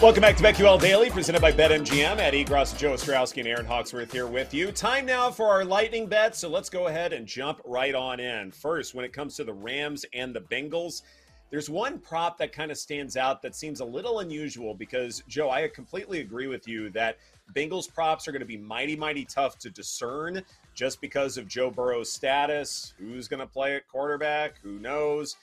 Welcome back to BetQL Daily, presented by BetMGM. Ed Egros, Joe Ostrowski, and Erin Hawksworth here with you. Time now for our lightning bets, so let's go ahead and jump right on in. First, when it comes to the Rams and the Bengals, there's one prop that kind of stands out that seems a little unusual because, Joe, I completely agree with you that Bengals props are going to be mighty, mighty tough to discern just because of Joe Burrow's status. Who's going to play at quarterback? Who knows?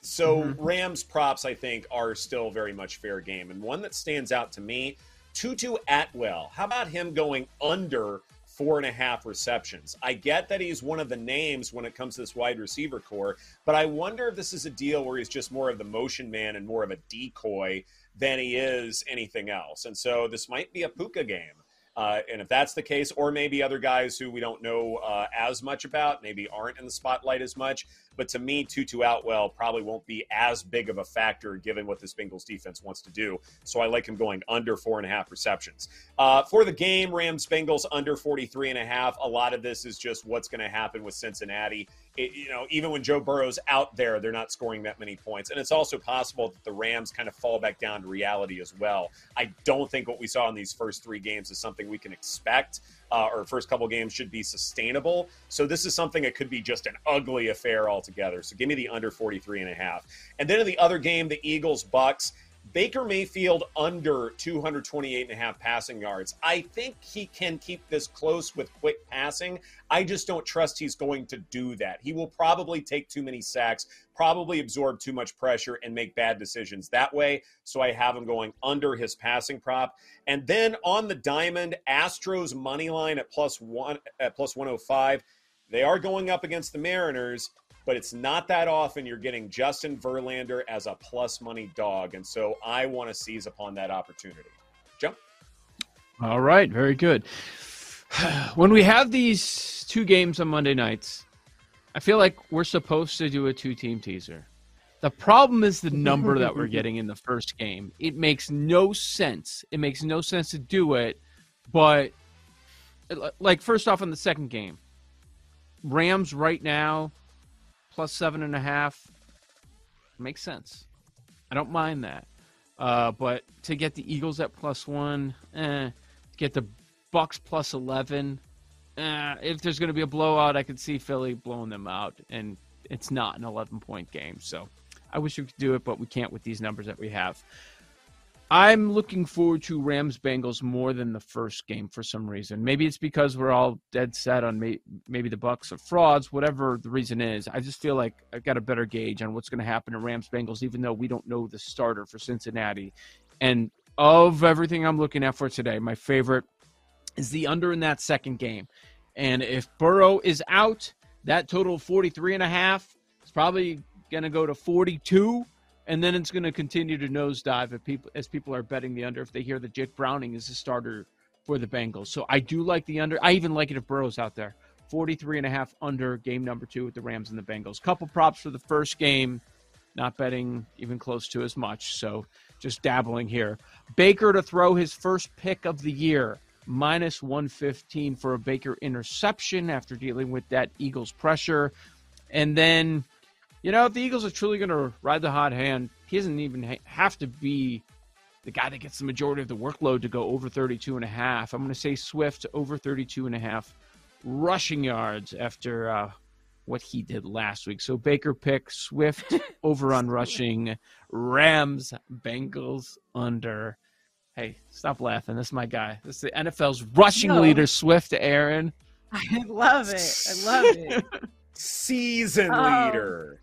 So mm-hmm. Rams props, I think, are still very much fair game. And one that stands out to me, Tutu Atwell. How about him going under four and a half receptions? I get that he's one of the names when it comes to this wide receiver corps, but I wonder if this is a deal where he's just more of the motion man and more of a decoy than he is anything else. And so this might be a Puka game. Uh, and if that's the case, or maybe other guys who we don't know uh, as much about, maybe aren't in the spotlight as much. But to me, Tutu Atwell probably won't be as big of a factor given what this Bengals defense wants to do. So I like him going under four and a half receptions. Uh, for the game, Rams Bengals under 43 and a half. A lot of this is just what's going to happen with Cincinnati. It, you know, even when Joe Burrow's out there, they're not scoring that many points. And it's also possible that the Rams kind of fall back down to reality as well. I don't think what we saw in these first three games is something we can expect uh, or first couple games should be sustainable. So this is something that could be just an ugly affair altogether. So give me the under 43 and a half. And then in the other game, the Eagles Bucs. Baker Mayfield under 228 and a half passing yards. I think he can keep this close with quick passing. I just don't trust he's going to do that. He will probably take too many sacks, probably absorb too much pressure, and make bad decisions that way. So I have him going under his passing prop. And then on the diamond, Astros money line at plus one at plus 105. They are going up against the Mariners but it's not that often you're getting Justin Verlander as a plus money dog. And so I want to seize upon that opportunity. Jump. All right. Very good. When we have these two games on Monday nights, I feel like we're supposed to do a two team teaser. The problem is the number that we're getting in the first game. It makes no sense. It makes no sense to do it, but like first off in the second game, Rams right now plus seven and a half makes sense. I don't mind that. Uh, but to get the Eagles at plus one, eh, to get the Bucs plus eleven, eh, if there's going to be a blowout, I could see Philly blowing them out, and it's not an eleven point game. So I wish we could do it, but we can't with these numbers that we have. I'm looking forward to Rams Bengals more than the first game for some reason. Maybe it's because we're all dead set on may, maybe the Bucs are frauds, whatever the reason is. I just feel like I've got a better gauge on what's going to happen in Rams Bengals, even though we don't know the starter for Cincinnati. And of everything I'm looking at for today, my favorite is the under in that second game. And if Burrow is out, that total 43 and a half is probably going to go to 42 and then it's going to continue to nosedive if people as people are betting the under if they hear that Jake Browning is the starter for the Bengals. So I do like the under. I even like it if Burrow's out there. 43 and a half under game number two with the Rams and the Bengals. Couple props for the first game, not betting even close to as much. So just dabbling here. Baker to throw his first pick of the year, minus 115 for a Baker interception after dealing with that Eagles pressure. And then you know, if the Eagles are truly going to ride the hot hand, he doesn't even have to be the guy that gets the majority of the workload to go over 32 and a half. I'm going to say Swift over 32 and a half rushing yards after uh, what he did last week. So Baker pick Swift over on rushing, Rams, Bengals under. Hey, stop laughing. This is my guy. This is the NFL's rushing No. leader, Swift Erin. I love it. I love it. Season Oh. leader.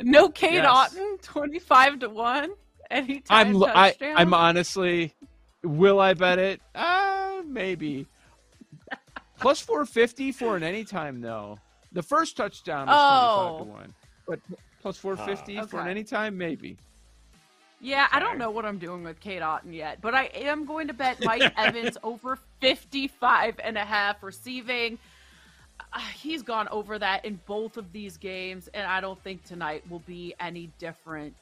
No Cade Yes. Otton, twenty-five to one. Anytime I'm I, touchdown. I'm honestly will I bet it? Uh maybe. Plus 450 for an anytime though. The first touchdown was Oh. 25 to 1. But plus 450 for an anytime maybe. Yeah, I don't know what I'm doing with Cade Otton yet, but I am going to bet Mike Evans over 55 and a half receiving. Uh, he's gone over that in both of these games, and I don't think tonight will be any different.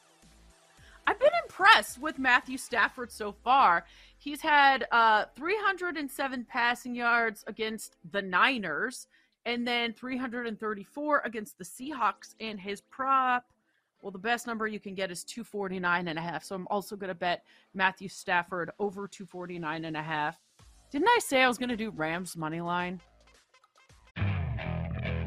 I've been impressed with Matthew Stafford so far. He's had uh, 307 passing yards against the Niners, and then 334 against the Seahawks, and his prop well, the best number you can get is 249 and a half. So I'm also going to bet Matthew Stafford over 249 and a half. Didn't I say I was going to do Rams money line?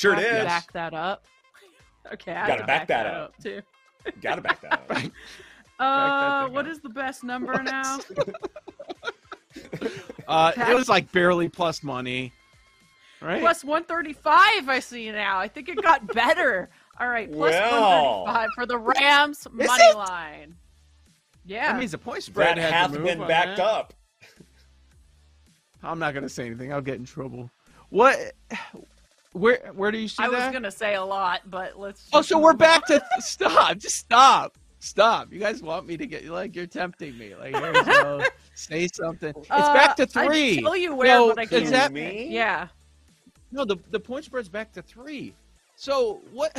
Sure I it have to is. Back that up. Okay, I Gotta have back that up. too. Got to back that up. Uh, thing what up. is the best number now? Uh it was like barely plus money. Right? Plus 135, I see now. I think it got better. All right, plus Well. 135 for the Rams money it? line. Yeah. that means the point spread that had to hath move been backed that. up. I'm not going to say anything. I'll get in trouble. What where where do you see I was going to say a lot, but let's. Oh, so we're move back to stop. Just stop. Stop. You guys want me to get like you're tempting me. Like here you go. Say something. It's Uh, back to three. I tell you where, No, but I can't. that- me? Yeah. No, the the point spread's back to three. So what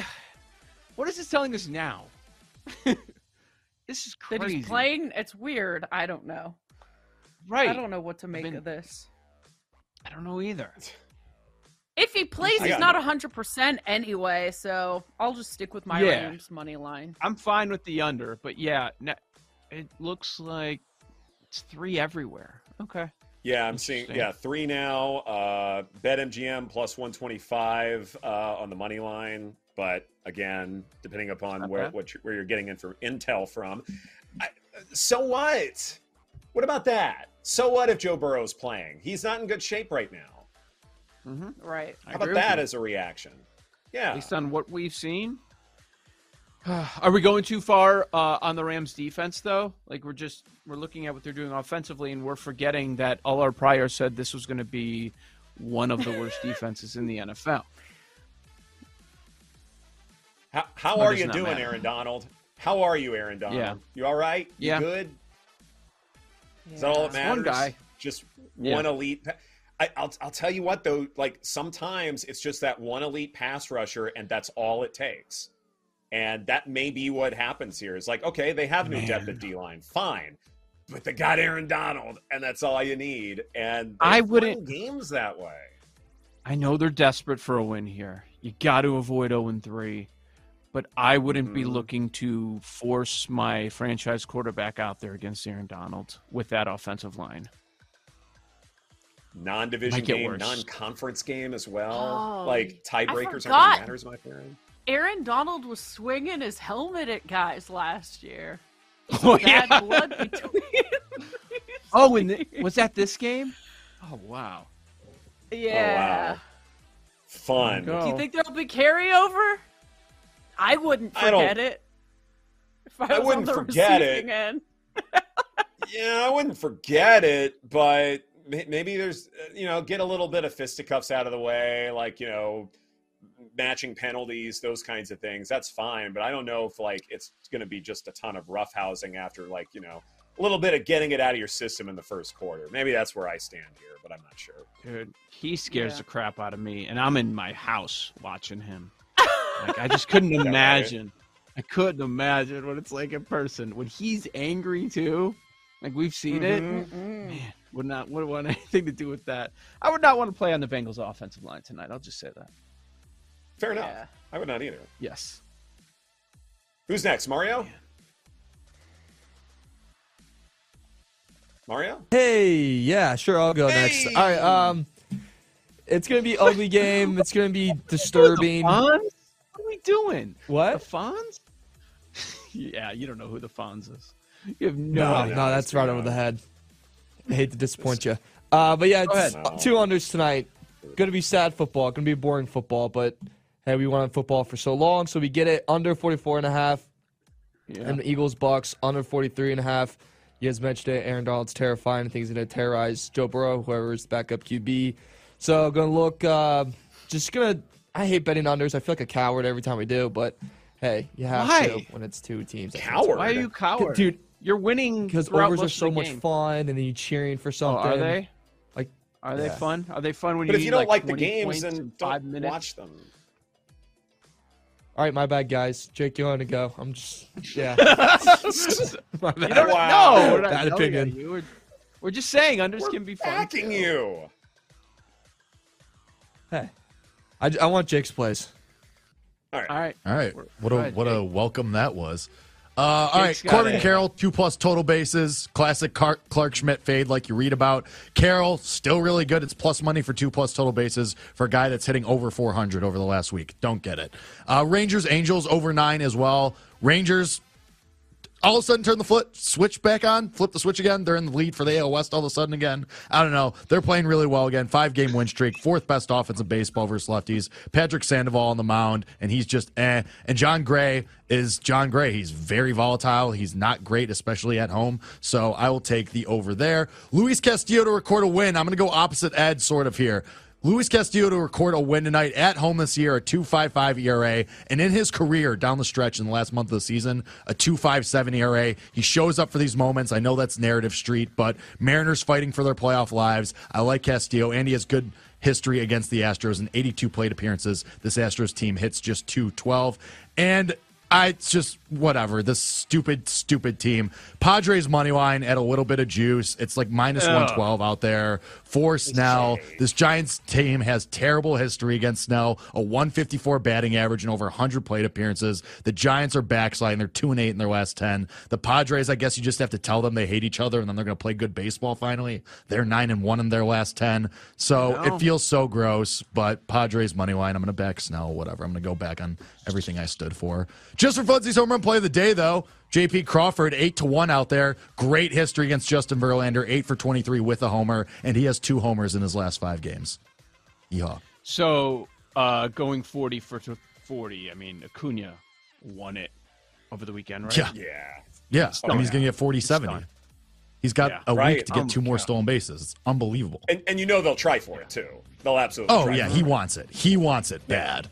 what is this telling us now? this is crazy. That crazy. he's playing. It's weird. I don't know. right. I don't know what to make been- of this. I don't know either. If he plays, he's not hundred percent anyway. So I'll just stick with my Yeah. Rams money line. I'm fine with the under, but yeah, ne- it looks like it's three everywhere. Okay. Yeah, I'm seeing yeah three now. Uh, BetMGM plus 125 uh, on the money line, but again, depending upon not where bad. what you, where you're getting infor- intel from. I, so what? What about that? So what if Joe Burrow's playing? He's not in good shape right now. Mm-hmm. Right. How agree about that as a reaction? Yeah, Based on what we've seen. Are we going too far uh, on the Rams defense though? Like we're just we're looking at what they're doing offensively and we're forgetting that all our prior said this was going to be one of the worst defenses in the NFL. How, how are you doing, matter. Aaron Donald? How are you, Aaron Donald? Yeah. You all right? You Yeah. good? Is that all that matters? one guy. Just Yeah. one elite. I, I'll, I'll tell you what, though, like sometimes it's just that one elite pass rusher, and that's all it takes. And that may be what happens here. Is like, okay, they have new depth at D line, fine, but they got Aaron Donald, and that's all you need. And I wouldn't- games that way. I know they're desperate for a win here. You got to avoid 0 and 3, but I wouldn't be Mhm. looking to force my franchise quarterback out there against Aaron Donald with that offensive line. Non-division game, worse. non-conference game as well. Oh, like tiebreakers aren't matters, my friend. Aaron Donald was swinging his helmet at guys last year. Oh Bad blood between. Oh, and th- was that this game? Oh wow. yeah. Oh, Fun. Do you think there'll be carryover? I wouldn't I forget it. If I, I wouldn't forget it. Yeah, I wouldn't forget it, but may- maybe there's, uh, you know, get a little bit of fisticuffs out of the way, like, you know, matching penalties, those kinds of things. That's fine, but I don't know if, like, it's going to be just a ton of roughhousing after, like, you know, a little bit of getting it out of your system in the first quarter. Maybe that's where I stand here, but I'm not sure. Dude, he scares Yeah. the crap out of me, and I'm in my house watching him. Like I just couldn't right? imagine. I couldn't imagine what it's like in person when he's angry too. Like we've seen it. Mm-hmm. Man, would not would want anything to do with that. I would not want to play on the Bengals offensive line tonight. I'll just say that. Fair enough. Yeah. I would not either. Yes. Who's next? Mario? Mario? Hey, yeah, sure, I'll go next. All right, um, it's gonna be ugly game. It's gonna be disturbing. The Fonz? What are we doing? What? The Fonz? yeah, you don't know who the Fonz is. You have No, no. no, idea. that's right over the head. I hate to disappoint you. Uh, but yeah, it's two unders tonight. Gonna be sad football. Gonna be boring football. But hey, we wanted football for so long, so we get it under 44 and a half. Yeah. And the Eagles Bucs under 43 and a half. You guys mentioned it. Aaron Donald's terrifying. I think he's going to terrorize Joe Burrow, whoever's backup QB. So going to look, uh, just going to. I hate betting unders. I feel like a coward every time we do, but hey, you have Why? to when it's two teams. Coward? Why are you coward, Dude, You're winning Because overs are so much game. fun, and then you cheering for Oh, something. are they? Like, Are they Yeah. fun? Are they fun when But you if you need, don't like, the games, then in five don't minutes? watch them. all right, my bad, guys. Jake, you want to go? I'm just, yeah. my bad. You don't Wow. know. We're not Bad yelling at opinion. you. We're, we're just saying unders We're can be fun. backing too. you. Hey, I, I want Jake's place. All right. All right. We're- What a what a welcome that was. Uh, all right, Corbin. Carroll, two plus total bases, classic Clarke Schmidt fade like you read about. Carroll still really good. It's plus money for two plus total bases for a guy that's hitting over 400 over the last week. Don't get it. Uh, Rangers Angels over nine as well. Rangers all of a sudden turn the foot, switch back on, flip the switch again. They're in the lead for the AL West all of a sudden again. I don't know. They're playing really well again. Five game win streak, fourth best offense in baseball versus lefties. Patrick Sandoval on the mound, and he's just eh. And Jon Gray is Jon Gray. He's very volatile. He's not great, especially at home. So I will take the over there. Luis Castillo to record a win. I'm going to go opposite Ed sort of here. Luis Castillo to record a win tonight at home this year, a 2.55 ERA, and in his career down the stretch in the last month of the season, a 2.57 ERA. He shows up for these moments. I know that's narrative street, but Mariners fighting for their playoff lives. I like Castillo, and he has good history against the Astros in 82 plate appearances. This Astros team hits just 212, and I it's just whatever. This stupid, stupid team. Padres money line at a little bit of juice. It's like minus Ugh. 112 out there for Snell. This Giants team has terrible history against Snell. A 154 batting average and over 100 plate appearances. The Giants are backsliding. They're two and eight in their last 10. The Padres, I guess you just have to tell them they hate each other and then they're going to play good baseball. Finally, they're nine and one in their last 10. So No. it feels so gross. But Padres money line. I'm going to back Snell. Whatever. I'm going to go back on everything I stood for. Just for Fuzzie's home run play of the day, though. JP Crawford, 8 to 1 out there. Great history against Justin Verlander, 8 for 23 with a homer, and he has two homers in his last five games. Yeah. So uh, going 40 for 40. I mean, Acuna won it over the weekend, right? Yeah. Yeah. Yeah. and he's going to get 40 He's 70. He's got Yeah. a Right. week to get Um, two more yeah. stolen bases. It's unbelievable. And, and you know they'll try for it too. They'll absolutely. Oh, try yeah. for He it. wants it. He wants it bad.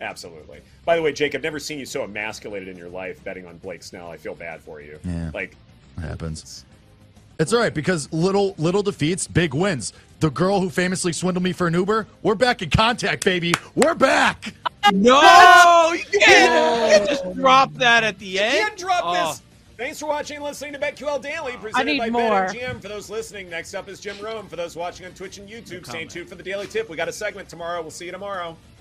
Absolutely. By the way, Jake, I've never seen you so emasculated in your life betting on Blake Snell. I feel bad for you. Yeah. Like, It happens. It's all right because little little defeats, big wins. The girl who famously swindled me for an Uber, we're back in contact, baby. We're back. No, you can't, you can't just drop that at the end. You can't drop Oh. this. Thanks for watching and listening to BetQL Daily, I presented by more. BetMGM. For those listening, next up is Jim Rome. For those watching on Twitch and YouTube, stay tuned for the Daily Tip. We got a segment tomorrow. We'll see you tomorrow.